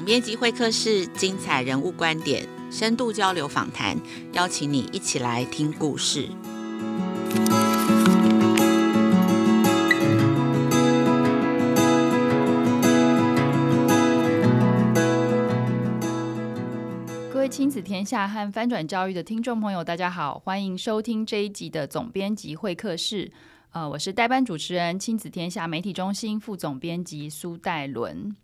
总编辑会客室，精彩人物观点，深度交流访谈，邀请你一起来听故事。各位亲子天下和翻转教育的听众朋友，大家好，欢迎收听这一集的总编辑会客室。呃，我是代班主持人，亲子天下媒体中心副总编辑苏岱伦。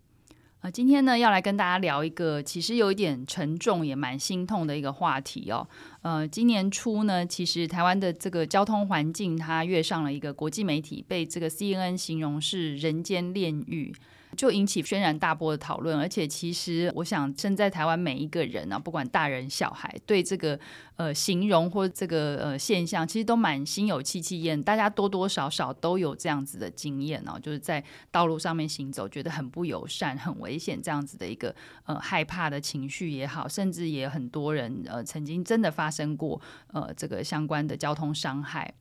呃，今天呢，要来跟大家聊一个其实有一点沉重，也蛮心痛的一个话题哦。呃，今年初呢，其实台湾的这个交通环境，它跃上了一个国际媒体，被这个 CNN 形容是人间炼狱。就引起轩然大波的讨论，而且其实我想，身在台湾每一个人啊，不管大人小孩，对这个呃形容或这个呃现象，其实都蛮心有戚戚焉。大家多多少少都有这样子的经验哦，就是在道路上面行走，觉得很不友善、很危险这样子的一个呃害怕的情绪也好，甚至也很多人呃曾经真的发生过呃这个相关的交通伤害。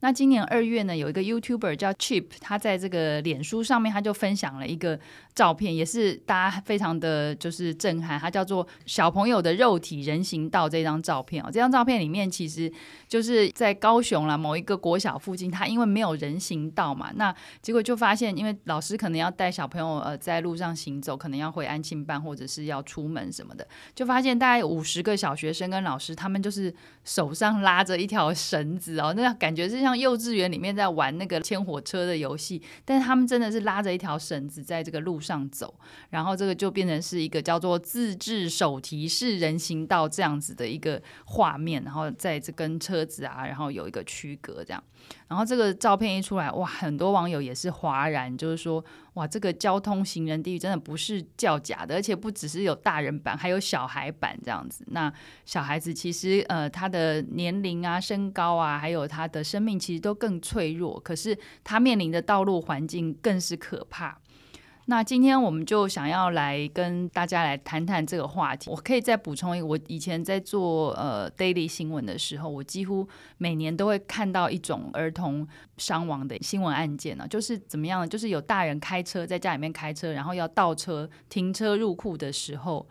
那今年二月呢，有一个 YouTuber 叫 Chip，他在这个脸书上面，他就分享了一个照片，也是大家非常的就是震撼。他叫做“小朋友的肉体人行道”这张照片哦，这张照片里面其实就是在高雄啦某一个国小附近，他因为没有人行道嘛，那结果就发现，因为老师可能要带小朋友呃在路上行走，可能要回安庆班或者是要出门什么的，就发现大概五十个小学生跟老师，他们就是手上拉着一条绳子哦，那感觉是。像幼稚园里面在玩那个牵火车的游戏，但是他们真的是拉着一条绳子在这个路上走，然后这个就变成是一个叫做自制手提式人行道这样子的一个画面，然后在这跟车子啊，然后有一个区隔这样。然后这个照片一出来，哇，很多网友也是哗然，就是说，哇，这个交通行人地狱真的不是叫假的，而且不只是有大人版，还有小孩版这样子。那小孩子其实呃，他的年龄啊、身高啊，还有他的生命其实都更脆弱，可是他面临的道路环境更是可怕。那今天我们就想要来跟大家来谈谈这个话题。我可以再补充一个，我以前在做呃 daily 新闻的时候，我几乎每年都会看到一种儿童伤亡的新闻案件呢，就是怎么样呢？就是有大人开车在家里面开车，然后要倒车停车入库的时候。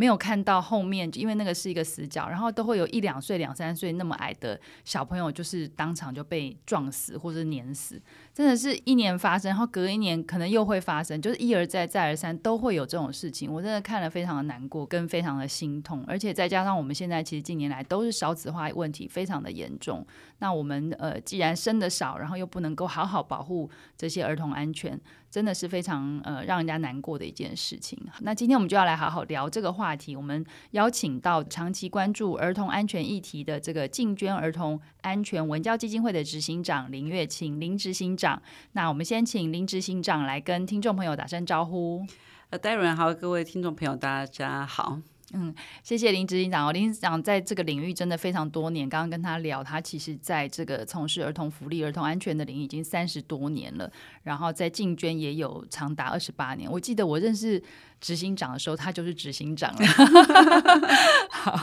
没有看到后面，因为那个是一个死角，然后都会有一两岁、两三岁那么矮的小朋友，就是当场就被撞死或者碾死，真的是一年发生，然后隔一年可能又会发生，就是一而再、再而三都会有这种事情。我真的看了非常的难过，跟非常的心痛，而且再加上我们现在其实近年来都是少子化问题非常的严重，那我们呃既然生的少，然后又不能够好好保护这些儿童安全。真的是非常呃让人家难过的一件事情。那今天我们就要来好好聊这个话题。我们邀请到长期关注儿童安全议题的这个进捐儿童安全文教基金会的执行长林月清林执行长。那我们先请林执行长来跟听众朋友打声招呼。呃，戴伦好，各位听众朋友，大家好。嗯，谢谢林执行长哦。林执行长在这个领域真的非常多年。刚刚跟他聊，他其实在这个从事儿童福利、儿童安全的领域已经三十多年了。然后在进捐也有长达二十八年。我记得我认识。执行长的时候，他就是执行长了。好，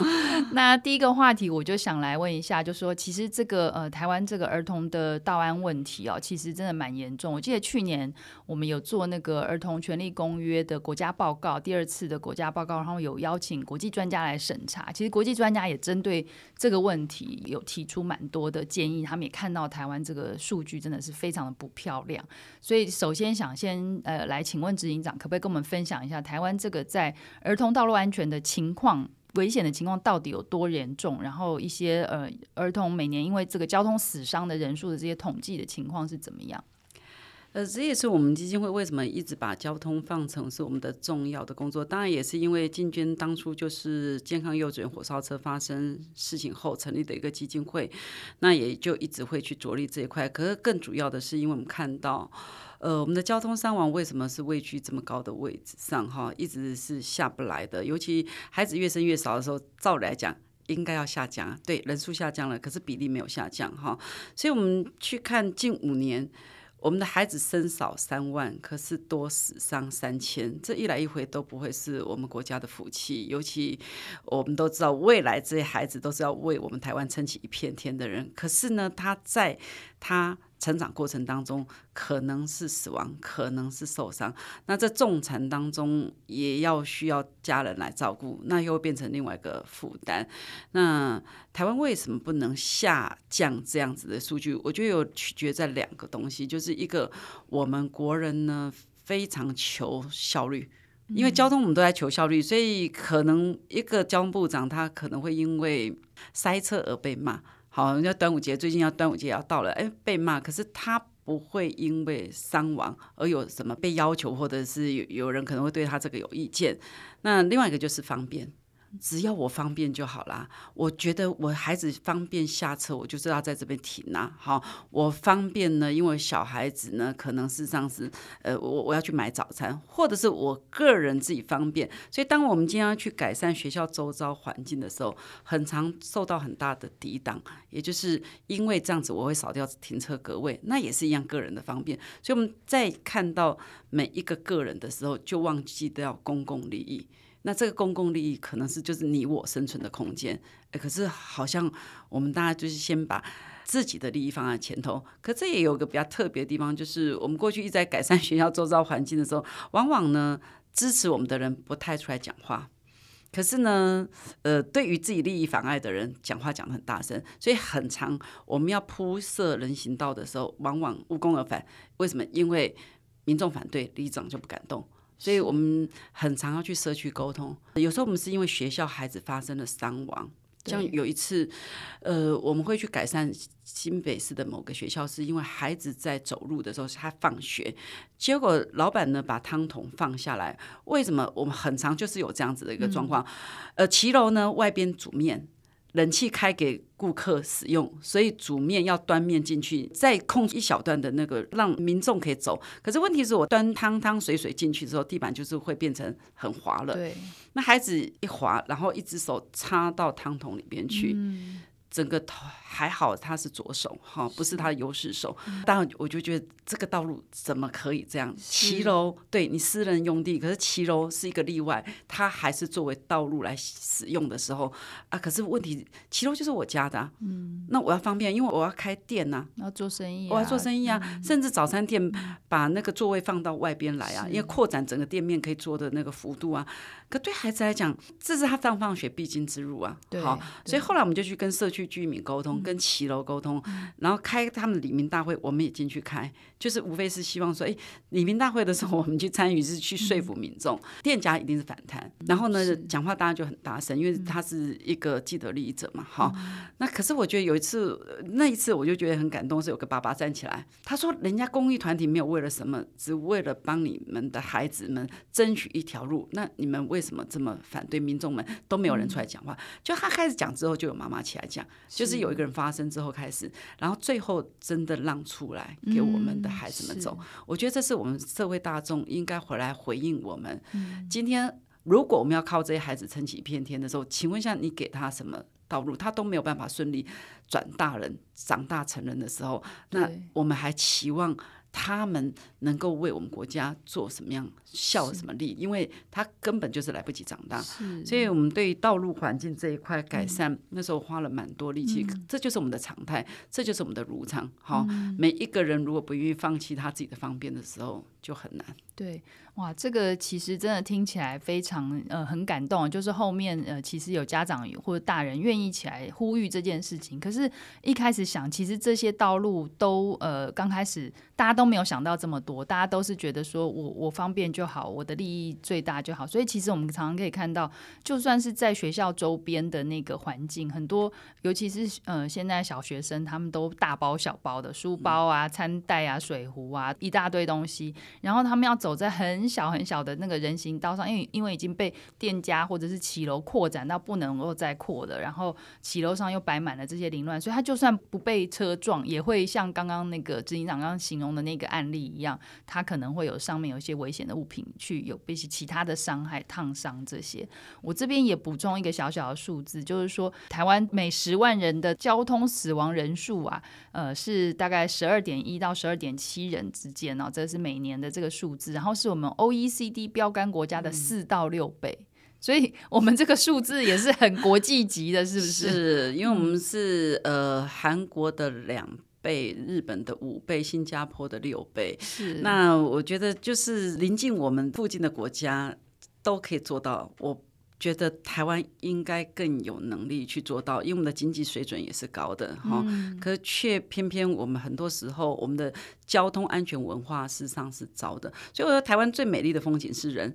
那第一个话题，我就想来问一下，就说其实这个呃，台湾这个儿童的道安问题哦，其实真的蛮严重。我记得去年我们有做那个儿童权利公约的国家报告，第二次的国家报告，然后有邀请国际专家来审查。其实国际专家也针对这个问题有提出蛮多的建议，他们也看到台湾这个数据真的是非常的不漂亮。所以首先想先呃来请问执行长，可不可以跟我们分享一下？台湾这个在儿童道路安全的情况，危险的情况到底有多严重？然后一些呃儿童每年因为这个交通死伤的人数的这些统计的情况是怎么样？呃，这也是我们基金会为什么一直把交通放成是我们的重要的工作。当然也是因为进军当初就是健康幼稚园火烧车发生事情后成立的一个基金会，那也就一直会去着力这一块。可是更主要的是，因为我们看到。呃，我们的交通伤亡为什么是位居这么高的位置上？哈，一直是下不来的。尤其孩子越生越少的时候，照理来讲应该要下降，对，人数下降了，可是比例没有下降，哈。所以我们去看近五年，我们的孩子生少三万，可是多死伤三千，这一来一回都不会是我们国家的福气。尤其我们都知道，未来这些孩子都是要为我们台湾撑起一片天的人，可是呢，他在他。成长过程当中，可能是死亡，可能是受伤。那在重产当中，也要需要家人来照顾，那又变成另外一个负担。那台湾为什么不能下降这样子的数据？我觉得有取决在两个东西，就是一个我们国人呢非常求效率，因为交通我们都在求效率，所以可能一个交通部长他可能会因为塞车而被骂。好，人家端午节最近要端午节要到了，哎，被骂，可是他不会因为伤亡而有什么被要求，或者是有有人可能会对他这个有意见。那另外一个就是方便。只要我方便就好啦。我觉得我孩子方便下车，我就知道在这边停啊。好，我方便呢，因为小孩子呢可能是这样子，呃，我我要去买早餐，或者是我个人自己方便。所以，当我们今天要去改善学校周遭环境的时候，很常受到很大的抵挡。也就是因为这样子，我会少掉停车格位，那也是一样个人的方便。所以我们在看到每一个个人的时候，就忘记掉公共利益。那这个公共利益可能是就是你我生存的空间，可是好像我们大家就是先把自己的利益放在前头。可这也有个比较特别的地方，就是我们过去一直在改善 学校周遭环境的时候，往往呢支持我们的人不太出来讲话，可是呢，呃，对于自己利益妨碍的人讲话讲得很大声，所以很常我们要铺设人行道的时候，往往无功而返。为什么？因为民众反对，里长就不敢动。所以我们很常要去社区沟通，有时候我们是因为学校孩子发生了伤亡，像有一次，呃，我们会去改善新北市的某个学校，是因为孩子在走路的时候他放学，结果老板呢把汤桶放下来，为什么？我们很常就是有这样子的一个状况，呃，骑楼呢外边煮面。冷气开给顾客使用，所以煮面要端面进去，再空一小段的那个让民众可以走。可是问题是我端汤汤水水进去之后，地板就是会变成很滑了。对，那孩子一滑，然后一只手插到汤桶里边去。嗯整个头还好，他是左手哈，不是他的优势手。当然，我就觉得这个道路怎么可以这样？骑楼对你私人用地，可是骑楼是一个例外，它还是作为道路来使用的时候啊。可是问题，骑楼就是我家的，嗯，那我要方便，因为我要开店呐，要做生意，我要做生意啊。甚至早餐店把那个座位放到外边来啊，因为扩展整个店面可以做的那个幅度啊。可对孩子来讲，这是他上放学必经之路啊。好，所以后来我们就去跟社区。居民沟通，跟骑楼沟通，然后开他们的里民大会，我们也进去开，就是无非是希望说，哎，里民大会的时候，我们去参与是去说服民众，店家一定是反弹，然后呢，讲话大家就很大声，因为他是一个既得利益者嘛，好，那可是我觉得有一次，那一次我就觉得很感动，是有个爸爸站起来，他说，人家公益团体没有为了什么，只为了帮你们的孩子们争取一条路，那你们为什么这么反对？民众们？都没有人出来讲话，就他开始讲之后，就有妈妈起来讲。就是有一个人发声之后开始，然后最后真的让出来给我们的孩子们走。我觉得这是我们社会大众应该回来回应我们。今天如果我们要靠这些孩子撑起一片天的时候，请问一下，你给他什么道路？他都没有办法顺利转大人、长大成人的时候，那我们还期望？他们能够为我们国家做什么样效什么力？因为他根本就是来不及长大，所以我们对于道路环境这一块改善，嗯、那时候花了蛮多力气。嗯、这就是我们的常态，这就是我们的如常。好，嗯、每一个人如果不愿意放弃他自己的方便的时候，就很难。对，哇，这个其实真的听起来非常呃很感动，就是后面呃其实有家长或者大人愿意起来呼吁这件事情。可是，一开始想，其实这些道路都呃刚开始大家都没有想到这么多，大家都是觉得说我我方便就好，我的利益最大就好。所以其实我们常常可以看到，就算是在学校周边的那个环境，很多尤其是呃现在小学生，他们都大包小包的书包啊、餐袋啊、水壶啊，一大堆东西，然后他们要走。在很小很小的那个人行道上，因为因为已经被店家或者是骑楼扩展到不能够再扩了，然后骑楼上又摆满了这些凌乱，所以他就算不被车撞，也会像刚刚那个执行长刚刚形容的那个案例一样，他可能会有上面有一些危险的物品去有被其他的伤害、烫伤这些。我这边也补充一个小小的数字，就是说台湾每十万人的交通死亡人数啊，呃，是大概十二点一到十二点七人之间哦，这是每年的这个数字。然后是我们 OECD 标杆国家的四到六倍，嗯、所以我们这个数字也是很国际级的，是不是？是因为我们是呃韩国的两倍，日本的五倍，新加坡的六倍。是。那我觉得就是临近我们附近的国家都可以做到，我觉得台湾应该更有能力去做到，因为我们的经济水准也是高的哈。嗯。可是却偏偏我们很多时候我们的交通安全文化事实上是糟的，所以我说台湾最美丽的风景是人。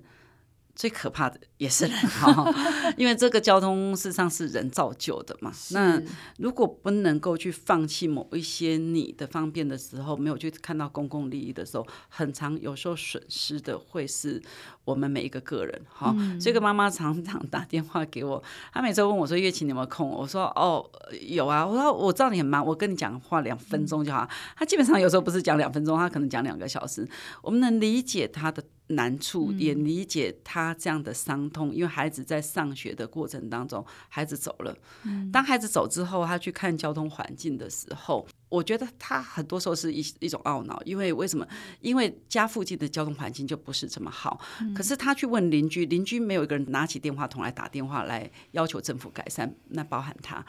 最可怕的也是人哈，因为这个交通事实上是人造就的嘛。那如果不能够去放弃某一些你的方便的时候，没有去看到公共利益的时候，很常有时候损失的会是我们每一个个人哈。这个妈妈常常打电话给我，她每周问我说：“月琴你有没有空？”我说：“哦，有啊。”我说：“我知道你很忙，我跟你讲话两分钟就好。”她基本上有时候不是讲两分钟，她可能讲两个小时。我们能理解她的。难处也理解他这样的伤痛，因为孩子在上学的过程当中，孩子走了。当孩子走之后，他去看交通环境的时候，我觉得他很多时候是一一种懊恼，因为为什么？因为家附近的交通环境就不是这么好。可是他去问邻居，邻居没有一个人拿起电话筒来打电话来要求政府改善，那包含他。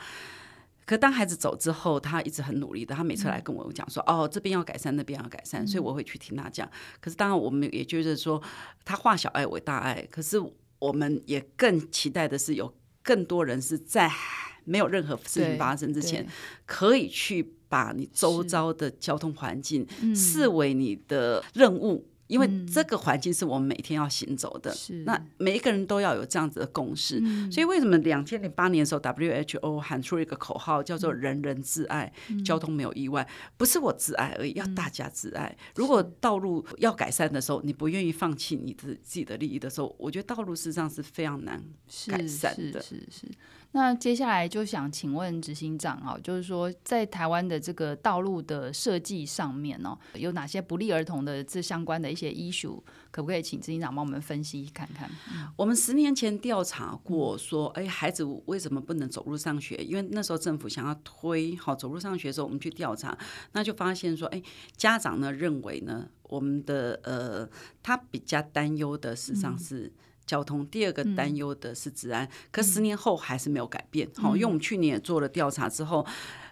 可当孩子走之后，他一直很努力的。他每次来跟我讲说：“嗯、哦，这边要改善，那边要改善。”所以我会去听他讲。可是当然，我们也觉得说，他化小爱为大爱。可是我们也更期待的是，有更多人是在没有任何事情发生之前，可以去把你周遭的交通环境视为你的任务。因为这个环境是我们每天要行走的，嗯、那每一个人都要有这样子的共识。是所以为什么两千零八年的时候，WHO 喊出了一个口号，叫做“人人自爱，嗯、交通没有意外”，不是我自爱而已，要大家自爱。嗯、如果道路要改善的时候，你不愿意放弃你的自己的利益的时候，我觉得道路事实上是非常难改善的。是是，是，是。那接下来就想请问执行长啊，就是说在台湾的这个道路的设计上面哦，有哪些不利儿童的这相关的一些 issue，可不可以请执行长帮我们分析看看？我们十年前调查过，说，哎，孩子为什么不能走路上学？因为那时候政府想要推好走路上学的时候，我们去调查，那就发现说，哎，家长呢认为呢，我们的呃，他比较担忧的事实上是。交通第二个担忧的是治安，嗯、可十年后还是没有改变。好、嗯，因为我们去年也做了调查之后，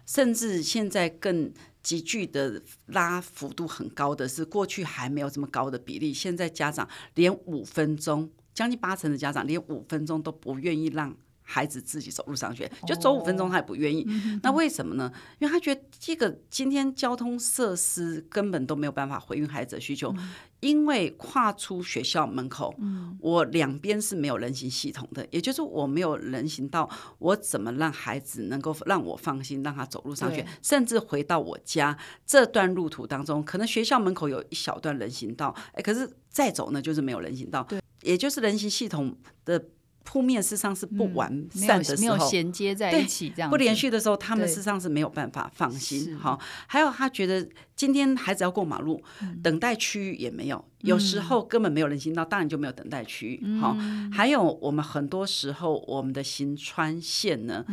甚至现在更急剧的拉幅度很高的是，过去还没有这么高的比例，现在家长连五分钟，将近八成的家长连五分钟都不愿意让孩子自己走路上学，就走五分钟他也不愿意。哦、那为什么呢？因为他觉得这个今天交通设施根本都没有办法回应孩子的需求。嗯因为跨出学校门口，嗯、我两边是没有人行系统的，也就是我没有人行道，我怎么让孩子能够让我放心让他走路上学，甚至回到我家这段路途当中，可能学校门口有一小段人行道，哎，可是再走呢就是没有人行道，对也就是人行系统的。铺面事实上是不完善的时候，没有衔接在一起，这样不连续的时候，他们事实上是没有办法放心。好，还有他觉得今天孩子要过马路，等待区域也没有，有时候根本没有人行道，当然就没有等待区域。好，还有我们很多时候我们的行穿线呢，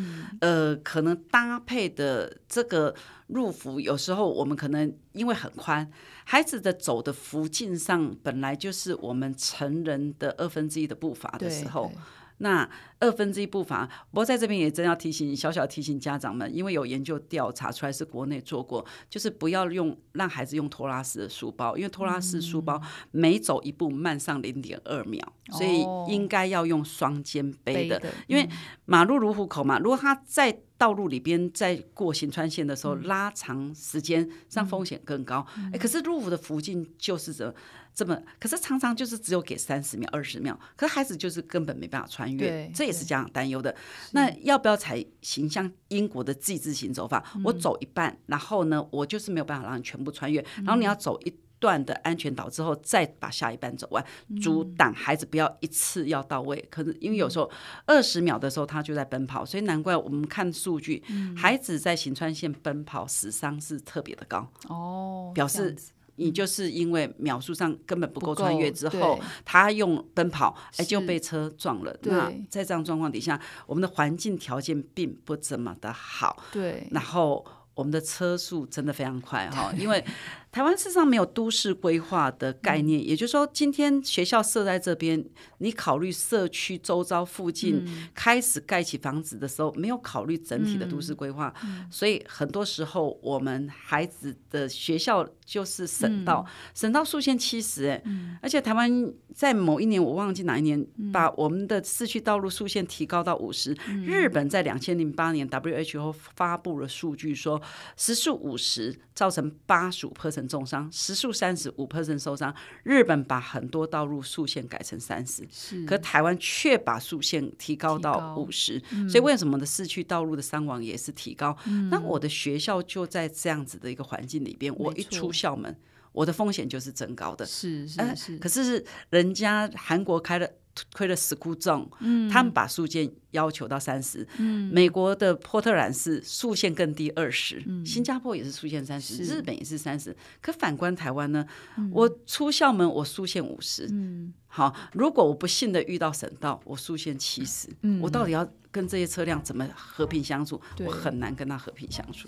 呃，可能搭配的这个入幅，有时候我们可能因为很宽，孩子的走的幅径上本来就是我们成人的二分之一的步伐的时候。那二分之一步伐，不过在这边也真要提醒小小提醒家长们，因为有研究调查出来是国内做过，就是不要用让孩子用拖拉式的书包，因为拖拉式书包每走一步慢上零点二秒，嗯、所以应该要用双肩背的，因为马路如虎口嘛，如果他在道路里边在过行穿线的时候拉长时间，让风险更高。哎、嗯，可是路虎的附近就是这。这么，可是常常就是只有给三十秒、二十秒，可是孩子就是根本没办法穿越，这也是家长担忧的。那要不要采行像英国的 G 字形走法？我走一半，然后呢，我就是没有办法让你全部穿越，嗯、然后你要走一段的安全岛之后，再把下一半走完，阻挡孩子不要一次要到位。可是因为有时候二十秒的时候他就在奔跑，所以难怪我们看数据，嗯、孩子在行川线奔跑死伤是特别的高哦，表示。你就是因为秒数上根本不够穿越之后，他用奔跑，哎，就被车撞了。那在这样状况底下，我们的环境条件并不怎么的好。对。然后我们的车速真的非常快哈，因为台湾事实上没有都市规划的概念，嗯、也就是说，今天学校设在这边，你考虑社区周遭附近开始盖起房子的时候，没有考虑整体的都市规划，嗯、所以很多时候我们孩子的学校就是省道，嗯、省道速限七十，哎，而且台湾在某一年我忘记哪一年，把我们的市区道路速限提高到五十，日本在两千零八年 WHO 发布了数据说，时速五十造成八十五 percent 重伤，时速三十五 percent 受伤。日本把很多道路速限改成三十，可台湾却把速限提高到五十，嗯，所以为什么的市区道路的伤亡也是提高？嗯，那我的学校就在这样子的一个环境里边，我一出校门，我的风险就是增高的。是是是，呃，可是人家韩国开了。亏了 school zone，他们把速限要求到三十，嗯。美国的波特兰是速限更低二十，嗯，新加坡也是速限三十，日本也是三十。可反观台湾呢，嗯，我出校门我速限五十，嗯，好，如果我不幸的遇到省道，我速限七十，嗯，我到底要跟这些车辆怎么和平相处？我很难跟他和平相处。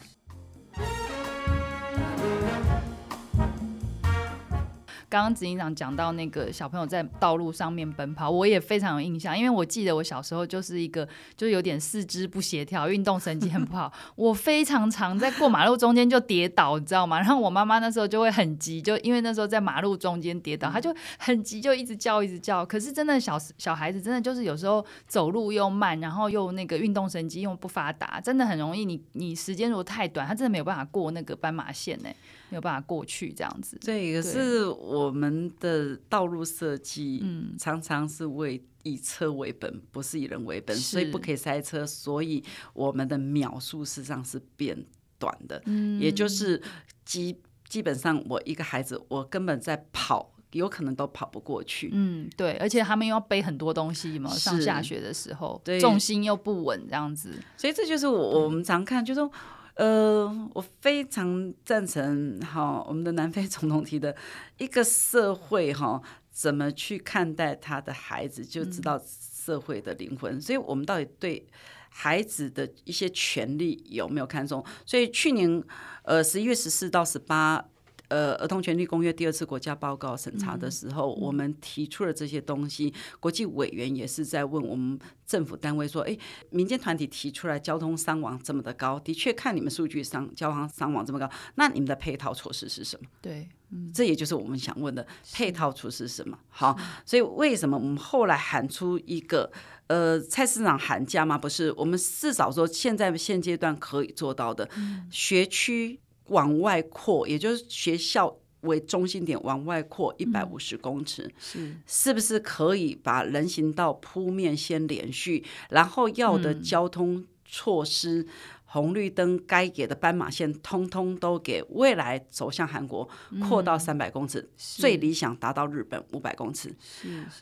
刚刚执行长讲到那个小朋友在道路上面奔跑，我也非常有印象，因为我记得我小时候就是一个就是有点四肢不协调，运动神经很不好，我非常常在过马路中间就跌倒，你知道吗？然后我妈妈那时候就会很急，就因为那时候在马路中间跌倒，她就很急，就一直叫一直叫。可是真的小小孩子真的就是有时候走路又慢，然后又那个运动神经又不发达，真的很容易你你时间如果太短，他真的没有办法过那个斑马线呢。没有办法过去这样子，对，可是我们的道路设计，嗯。常常是为以车为本，不是以人为本，所以不可以塞车，所以我们的秒数事实上是变短的，嗯，也就是基基本上我一个孩子，我根本在跑，有可能都跑不过去，嗯，对，而且他们又要背很多东西嘛，上下学的时候，重心又不稳这样子，所以这就是我我们常看，就是说。呃，我非常赞成哈，我们的南非总统提的一个社会哈，怎么去看待他的孩子，就知道社会的灵魂。所以，我们到底对孩子的一些权利有没有看重？所以，去年呃十一月十四到十八。呃，儿童权利公约第二次国家报告审查的时候，嗯、我们提出了这些东西。国际委员也是在问我们政府单位说：“哎，民间团体提出来交通伤亡这么的高，的确看你们数据上交通伤亡这么高，那你们的配套措施是什么？”对，嗯，这也就是我们想问的配套措施是什么？好，所以为什么我们后来喊出一个呃，菜市场喊价吗？不是，我们至少说现在现阶段可以做到的、嗯、学区。往外扩，也就是学校为中心点往外扩一百五十公尺，嗯、是是不是可以把人行道铺面先连续，然后要的交通措施？嗯红绿灯该给的斑马线，通通都给。未来走向韩国，扩到三百公尺，嗯、最理想达到日本五百公尺。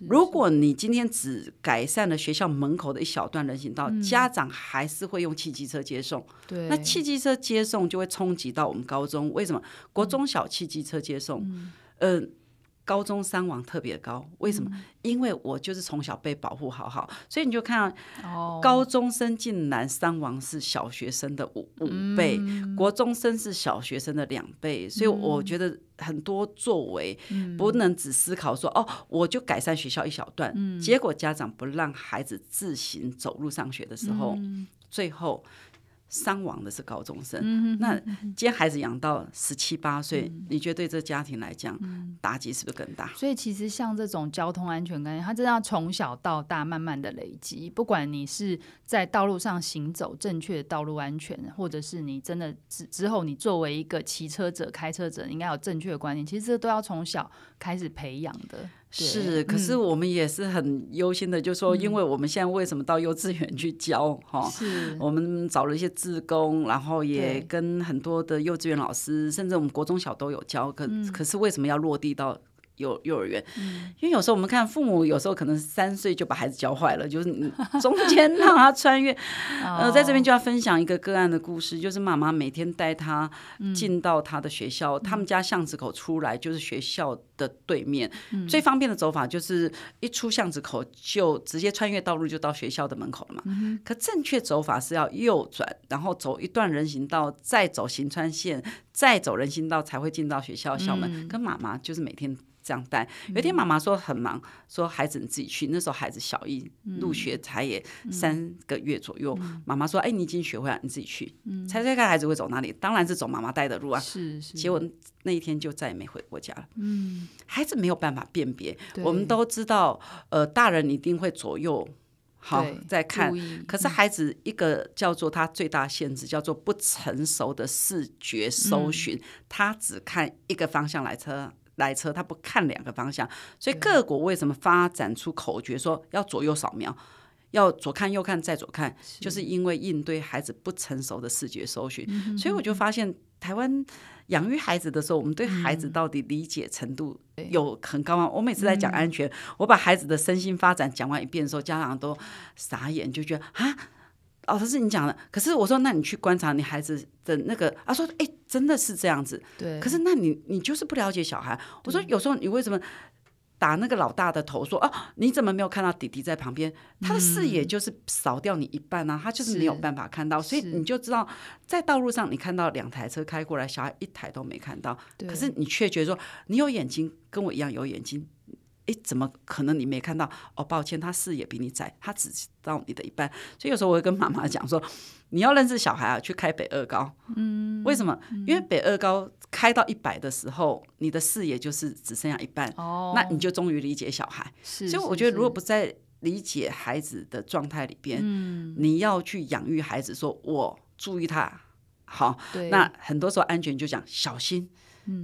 如果你今天只改善了学校门口的一小段人行道，嗯、家长还是会用汽机车接送。对，那汽机车接送就会冲击到我们高中。为什么？国中小汽机车接送，嗯。呃高中伤亡特别高，为什么？嗯、因为我就是从小被保护好好，所以你就看，高中生竟然伤亡是小学生的五五倍，嗯、国中生是小学生的两倍，所以我觉得很多作为不能只思考说、嗯、哦，我就改善学校一小段，嗯、结果家长不让孩子自行走路上学的时候，嗯、最后。伤亡的是高中生，嗯、那接孩子养到十七八岁，嗯、你觉得对这家庭来讲，嗯、打击是不是更大？所以其实像这种交通安全概念，它真的要从小到大慢慢的累积。不管你是在道路上行走正确的道路安全，或者是你真的之之后你作为一个骑车者、开车者，应该有正确的观念。其实这都要从小开始培养的。是，可是我们也是很忧心的，嗯、就说，因为我们现在为什么到幼稚园去教哈？是，我们找了一些志工，然后也跟很多的幼稚园老师，甚至我们国中小都有教，可、嗯、可是为什么要落地到？幼幼儿园，因为有时候我们看父母有时候可能三岁就把孩子教坏了，就是你中间让他穿越。呃，在这边就要分享一个个案的故事，就是妈妈每天带他进到他的学校，他们家巷子口出来就是学校的对面，最方便的走法就是一出巷子口就直接穿越道路就到学校的门口了嘛。可正确走法是要右转，然后走一段人行道，再走行川线，再走人行道才会进到学校校门。跟妈妈就是每天。这样带，有一天妈妈说很忙，说孩子你自己去。那时候孩子小一入学才也三个月左右，妈妈说：“哎，你已经学会了，你自己去。”猜猜看孩子会走哪里？当然是走妈妈带的路啊。是是。结果那一天就再也没回过家了。嗯，孩子没有办法辨别。我们都知道，呃，大人一定会左右好再看，可是孩子一个叫做他最大限制，叫做不成熟的视觉搜寻，他只看一个方向来车。来车，他不看两个方向，所以各国为什么发展出口诀，说要左右扫描，要左看右看再左看，就是因为应对孩子不成熟的视觉搜寻。所以我就发现，台湾养育孩子的时候，我们对孩子到底理解程度有很高吗？我每次在讲安全，我把孩子的身心发展讲完一遍的时候，家长都傻眼，就觉得啊。哦，他是你讲的，可是我说，那你去观察你孩子的那个，他说，哎，真的是这样子。对。可是那你你就是不了解小孩。我说，有时候你为什么打那个老大的头说，说啊，你怎么没有看到弟弟在旁边？他的视野就是扫掉你一半啊，他就是没有办法看到，所以你就知道，在道路上你看到两台车开过来，小孩一台都没看到，可是你却觉得说，你有眼睛，跟我一样有眼睛。哎，怎么可能你没看到？哦，抱歉，他视野比你窄，他只到你的一半。所以有时候我会跟妈妈讲说，你要认识小孩啊，去开北二高。嗯，为什么？因为北二高开到一百的时候，你的视野就是只剩下一半。哦，那你就终于理解小孩。是，所以我觉得，如果不在理解孩子的状态里边，嗯，你要去养育孩子，说我注意他，好，对，那很多时候安全就讲小心。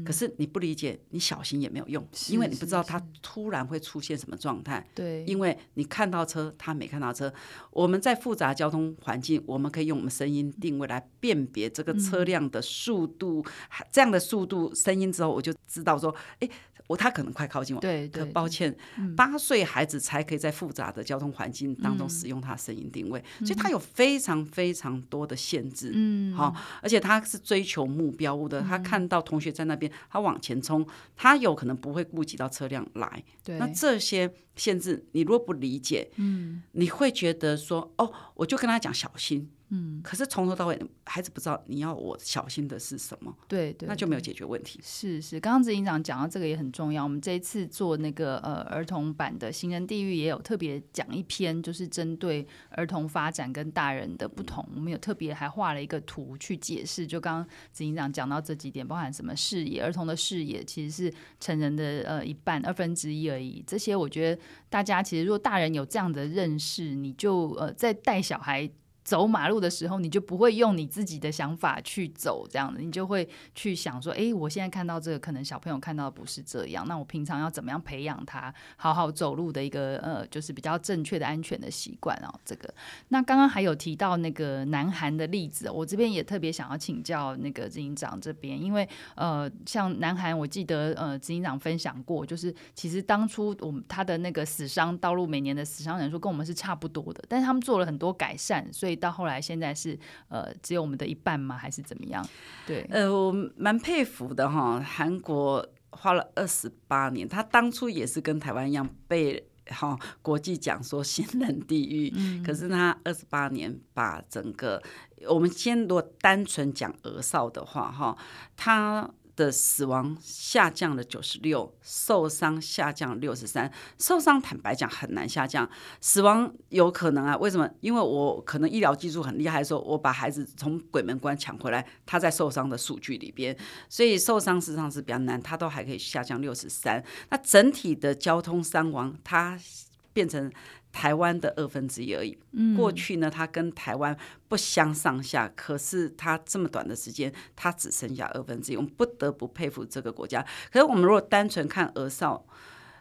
可是你不理解，你小心也没有用，因为你不知道他突然会出现什么状态。对，因为你看到车，他没看到车。我们在复杂交通环境，我们可以用我们声音定位来辨别这个车辆的速度，这样的速度、声音之后，我就知道说，哎。我他可能快靠近我，对，对，可抱歉，八岁孩子才可以在复杂的交通环境当中使用他声音定位，嗯，所以他有非常非常多的限制，嗯，好，而且他是追求目标物的，他看到同学在那边，他往前冲，他有可能不会顾及到车辆来，对，那这些限制你如果不理解，嗯，你会觉得说，哦，我就跟他讲小心。嗯，可是从头到尾，孩子不知道你要我小心的是什么，对对，那就没有解决问题。是是，刚刚执行长讲到这个也很重要。我们这一次做那个呃儿童版的行人地狱，也有特别讲一篇，就是针对儿童发展跟大人的不同。嗯、我们有特别还画了一个图去解释。就刚刚执行长讲到这几点，包含什么视野，儿童的视野其实是成人的呃一半二分之一而已。这些我觉得大家其实如果大人有这样的认识，你就呃在带小孩。走马路的时候，你就不会用你自己的想法去走，这样的，你就会去想说，诶，我现在看到这个，可能小朋友看到的不是这样，那我平常要怎么样培养他好好走路的一个呃，就是比较正确的安全的习惯哦。这个，那刚刚还有提到那个南韩的例子，我这边也特别想要请教那个执行长这边，因为呃，像南韩，我记得呃，执行长分享过，就是其实当初我们他的那个死伤道路每年的死伤人数跟我们是差不多的，但是他们做了很多改善，所以。到后来，现在是呃，只有我们的一半吗？还是怎么样？对，呃，我蛮佩服的哈。韩国花了二十八年，他当初也是跟台湾一样被哈国际讲说行人地狱，嗯、可是他二十八年把整个，我们先如果单纯讲俄少的话哈，他。的死亡下降了九十六，受伤下降六十三。受伤坦白讲很难下降，死亡有可能啊？为什么？因为我可能医疗技术很厉害的时候，说我把孩子从鬼门关抢回来，他在受伤的数据里边，所以受伤实际上是比较难，他都还可以下降六十三。那整体的交通伤亡，它变成。台湾的二分之一而已。过去呢，它跟台湾不相上下，可是它这么短的时间，它只剩下二分之一。我们不得不佩服这个国家。可是我们如果单纯看俄少，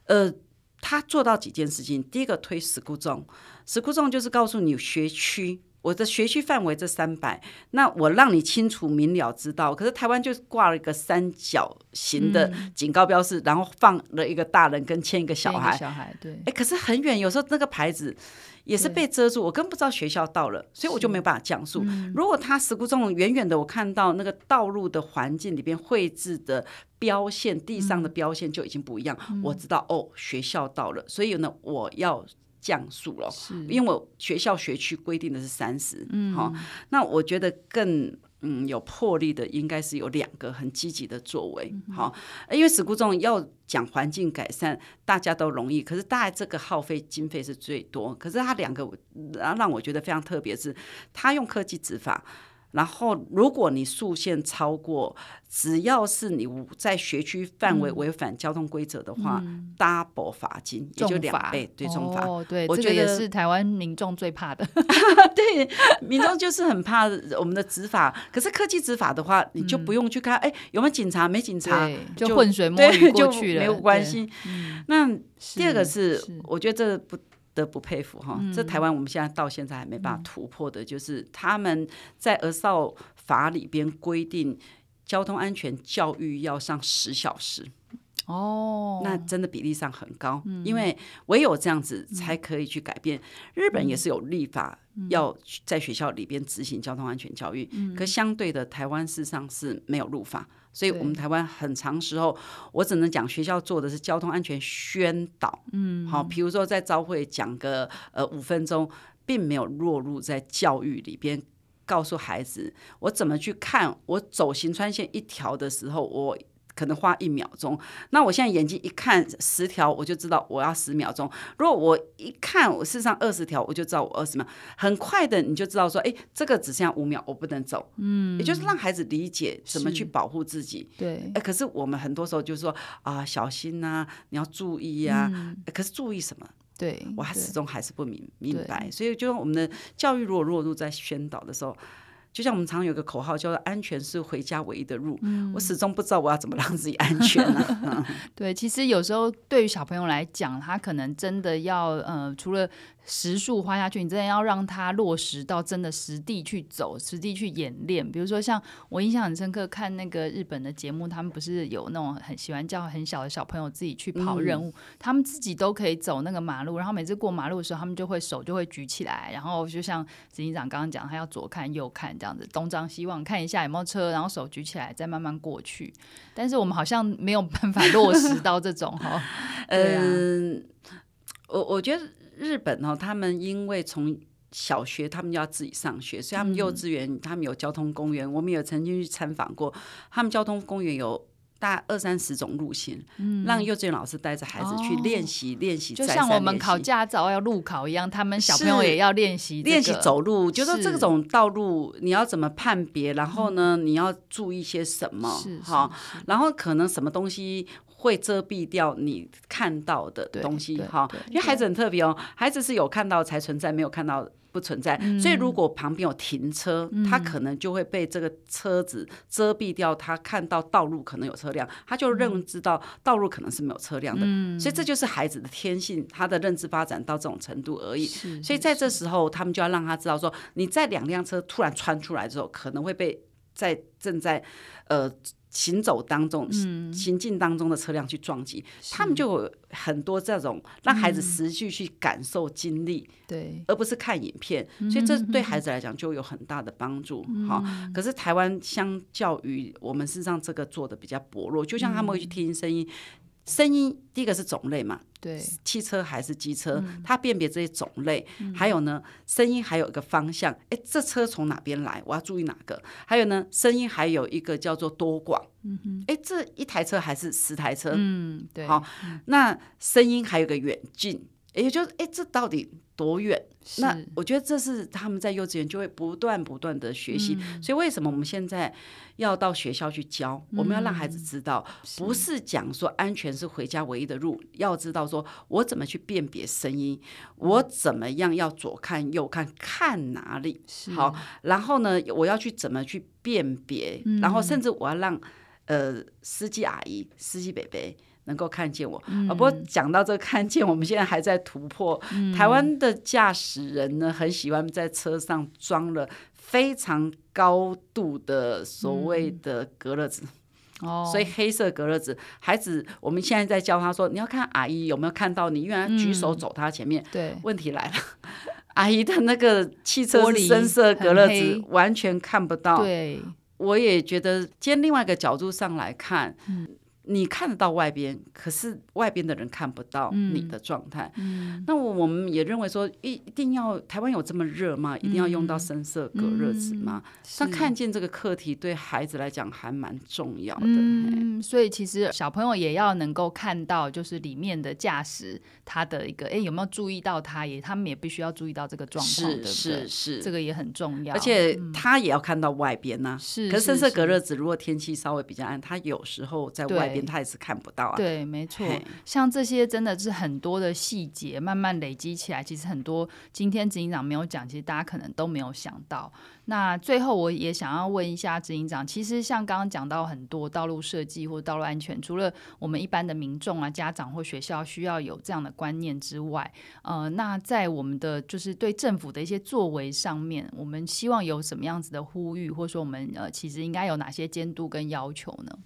呃，他做到几件事情。第一个推 school zone，school zone 就是告诉你学区我的学区范围这三百，那我让你清楚明了知道。可是台湾就挂了一个三角形的警告标示，嗯、然后放了一个大人跟牵一个小孩。小孩对。哎，可是很远，有时候那个牌子也是被遮住，我根本不知道学校到了，所以我就没有办法讲述。嗯、如果他时空中远远的，我看到那个道路的环境里边绘制的标线，地上的标线就已经不一样，嗯、我知道哦，学校到了。所以呢，我要。降速了，因为我学校学区规定的是三十，嗯，好，那我觉得更嗯有魄力的应该是有两个很积极的作为，好、嗯，因为史库中要讲环境改善，大家都容易，可是大概这个耗费经费是最多，可是他两个让让我觉得非常特别，是他用科技执法。然后，如果你速限超过，只要是你在学区范围违反交通规则的话、嗯、，double 罚金，也就两倍，对，重罚。哦，对，我觉得、这个、也是台湾民众最怕的。对，民众就是很怕我们的执法。可是科技执法的话，你就不用去看，哎、嗯，有没有警察？没警察，就浑水摸鱼过去了，没有关系。那第二个是，是我觉得这不。得不佩服哈，这台湾我们现在到现在还没办法突破的，就是他们在儿少法里边规定交通安全教育要上十小时哦，那真的比例上很高，因为唯有这样子才可以去改变。日本也是有立法要在学校里边执行交通安全教育，可相对的台湾事实上是没有入法。所以，我们台湾很长时候，我只能讲学校做的是交通安全宣导，嗯，好，比如说在招会讲个呃五分钟，并没有落入在教育里边，告诉孩子我怎么去看，我走行穿线一条的时候，我。可能花一秒钟，那我现在眼睛一看十条，我就知道我要十秒钟。如果我一看我事实上二十条，我就知道我二十秒。很快的，你就知道说，哎，这个只剩下五秒，我不能走。嗯，也就是让孩子理解怎么去保护自己。对，哎，可是我们很多时候就是说啊，小心呐、啊，你要注意呀、啊嗯。可是注意什么？对，我还始终还是不明明白。所以，就我们的教育如果落入在宣导的时候。就像我们常有个口号叫做“安全是回家唯一的路”，嗯，我始终不知道我要怎么让自己安全啊。对，其实有时候对于小朋友来讲，他可能真的要呃，除了。时数花下去，你真的要让他落实到真的实地去走，实地去演练。比如说，像我印象很深刻，看那个日本的节目，他们不是有那种很喜欢叫很小的小朋友自己去跑任务，嗯、他们自己都可以走那个马路，然后每次过马路的时候，他们就会手就会举起来，然后就像执行长刚刚讲，他要左看右看这样子，东张西望看一下有没有车，然后手举起来再慢慢过去。但是我们好像没有办法落实到这种哈。嗯，我我觉得。日本哦，他们因为从小学他们就要自己上学，所以他们幼稚园他们有交通公园，嗯，我们也曾经去参访过，他们交通公园有大概二三十种路线，嗯，让幼稚园老师带着孩子去练习练习，就像我们考驾照要路考一样，他们小朋友也要练习练习走路，就说这种道路你要怎么判别，然后呢，你要注意些什么，好，然后可能什么东西。会遮蔽掉你看到的东西，哈，因为孩子很特别哦，孩子是有看到才存在，没有看到不存在。嗯、所以如果旁边有停车、嗯，他可能就会被这个车子遮蔽掉，他看到道路可能有车辆，他就认知到道路可能是没有车辆的。嗯、所以这就是孩子的天性，他的认知发展到这种程度而已。所以在这时候，他们就要让他知道说，你在两辆车突然穿出来之后，可能会被在正在呃。行走当中，嗯、行进当中的车辆去撞击，他们就有很多这种让孩子实际去感受经历，对、嗯，而不是看影片，所以这对孩子来讲就有很大的帮助。好、嗯，可是台湾相较于我们事实上这个做的比较薄弱，就像他们会去听声音。声音第一个是种类嘛，对，汽车还是机车，嗯、它辨别这些种类，嗯、还有呢，声音还有一个方向，哎，这车从哪边来，我要注意哪个？还有呢，声音还有一个叫做多广，嗯哼，哎，这一台车还是十台车？嗯，对，好，那声音还有个远近。也就是，哎，这到底多远？那我觉得这是他们在幼稚园就会不断不断的学习。嗯。所以为什么我们现在要到学校去教？嗯。我们要让孩子知道，不是讲说安全是回家唯一的路，要知道说我怎么去辨别声音，我怎么样要左看右看，看哪里？好，然后呢，我要去怎么去辨别？然后甚至我要让呃司机阿姨、司机伯伯。能够看见我。嗯、不过讲到这个看见，我们现在还在突破。嗯、台湾的驾驶人呢，很喜欢在车上装了非常高度的所谓的隔热纸。哦、嗯，所以黑色隔热纸，孩子，我们现在在教他说，你要看阿姨有没有看到你，因为他举手走他前面。嗯、对，问题来了。阿姨的那个汽车是深色隔热纸，完全看不到。对，我也觉得，今天另外一个角度上来看，嗯。你看得到外边，可是外边的人看不到你的状态。那我我们也认为说，一一定要台湾有这么热吗？一定要用到深色隔热纸吗？他、看见这个课题对孩子来讲还蛮重要的。嗯，所以其实小朋友也要能够看到，就是里面的驾驶他的一个，哎，有没有注意到他？也他们也必须要注意到这个状况？是是，这个也很重要。而且他也要看到外边呐、啊。是，可是深色隔热纸如果天气稍微比较暗，他有时候在外。他也是看不到啊。对，没错，像这些真的是很多的细节慢慢累积起来，其实很多今天执行长没有讲，其实大家可能都没有想到。那最后我也想要问一下执行长，其实像刚刚讲到很多道路设计或道路安全，除了我们一般的民众啊、家长或学校需要有这样的观念之外，呃，那在我们的就是对政府的一些作为上面，我们希望有什么样子的呼吁，或者说我们呃其实应该有哪些监督跟要求呢？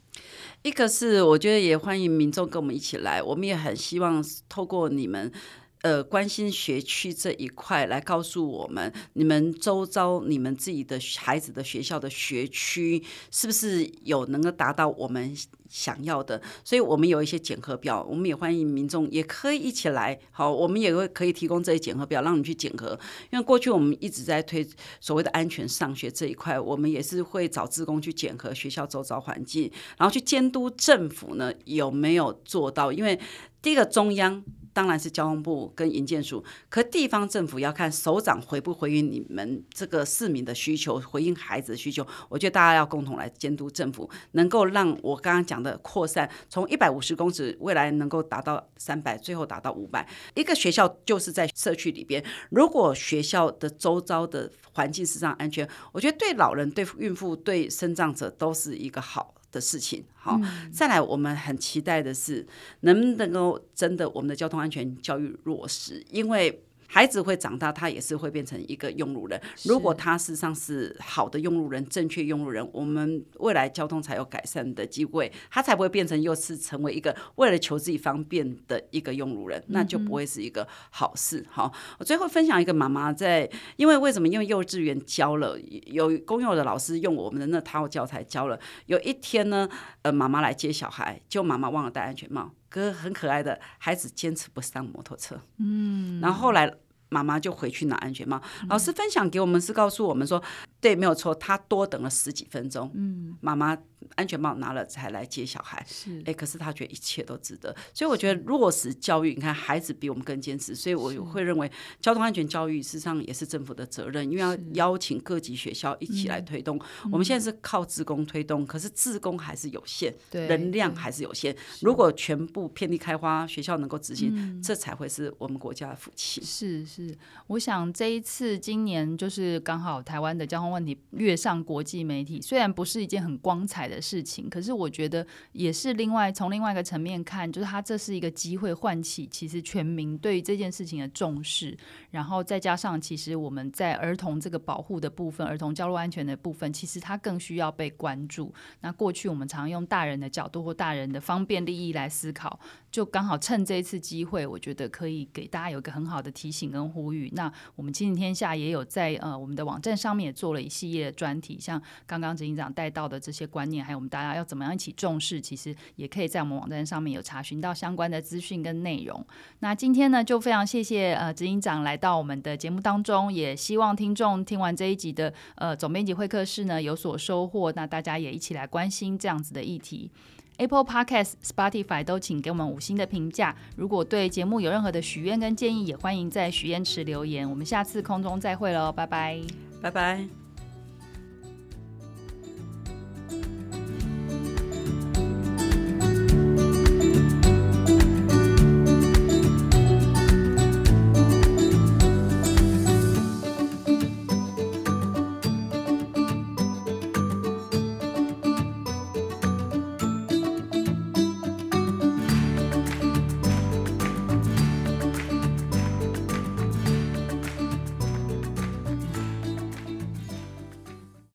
一个是我觉得也欢迎民众跟我们一起来，我们也很希望透过你们。呃，关心学区这一块，来告诉我们，你们周遭你们自己的孩子的学校的学区，是不是有能够达到我们想要的？所以我们有一些检核表，我们也欢迎民众也可以一起来。好，我们也会可以提供这些检核表，让你去检核。因为过去我们一直在推所谓的安全上学这一块，我们也是会找职工去检核学校周遭环境，然后去监督政府呢有没有做到。因为第一个中央。当然是交通部跟营建署，可地方政府要看首长回不回应你们这个市民的需求，回应孩子的需求。我觉得大家要共同来监督政府，能够让我刚刚讲的扩散，从一百五十公尺未来能够达到三百，最后达到五百。一个学校就是在社区里边，如果学校的周遭的环境是这样安全，我觉得对老人、对孕妇、对身障者都是一个好的事情，好，嗯、再来，我们很期待的是，能不能够真的我们的交通安全教育落实，因为。孩子会长大，他也是会变成一个用路人。如果他事实上是好的用路人、正确用路人，我们未来交通才有改善的机会，他才不会变成又是成为一个为了求自己方便的一个用路人，那就不会是一个好事。好，我最后分享一个妈妈在，因为为什么？因为幼稚园教了，有公幼的老师用我们的那套教材教了。有一天呢，呃，妈妈来接小孩，就妈妈忘了戴安全帽。哥很可爱的孩子坚持不上摩托车，嗯，然后后来妈妈就回去拿安全帽。老师分享给我们是告诉我们说，对，没有错，他多等了十几分钟，嗯，妈妈。安全帽拿了才来接小孩，是。哎，可是他觉得一切都值得，所以我觉得落实教育，你看孩子比我们更坚持，所以我会认为交通安全教育事实上也是政府的责任，因为要邀请各级学校一起来推动。我们现在是靠自工推动，可是自工还是有限，能量还是有限。如果全部遍地开花，学校能够执行，这才会是我们国家的福气。是是，我想这一次今年就是刚好台湾的交通问题跃上国际媒体，虽然不是一件很光彩的事情，可是我觉得也是另外从另外一个层面看，就是他这是一个机会，唤起其实全民对于这件事情的重视，然后再加上其实我们在儿童这个保护的部分，儿童交通安全的部分，其实他更需要被关注。那过去我们常用大人的角度或大人的方便利益来思考，就刚好趁这一次机会，我觉得可以给大家有一个很好的提醒跟呼吁。那我们亲子天下也有在呃我们的网站上面也做了一系列的专题，像刚刚执行长带到的这些观念。还有我们大家要怎么样一起重视？其实也可以在我们网站上面有查询到相关的资讯跟内容。那今天呢，就非常谢谢呃执行长来到我们的节目当中，也希望听众听完这一集的呃总编辑会客室呢有所收获。那大家也一起来关心这样子的议题。Apple Podcast、Spotify 都请给我们五星的评价。如果对节目有任何的许愿跟建议，也欢迎在许愿池留言。我们下次空中再会喽，拜拜，拜拜。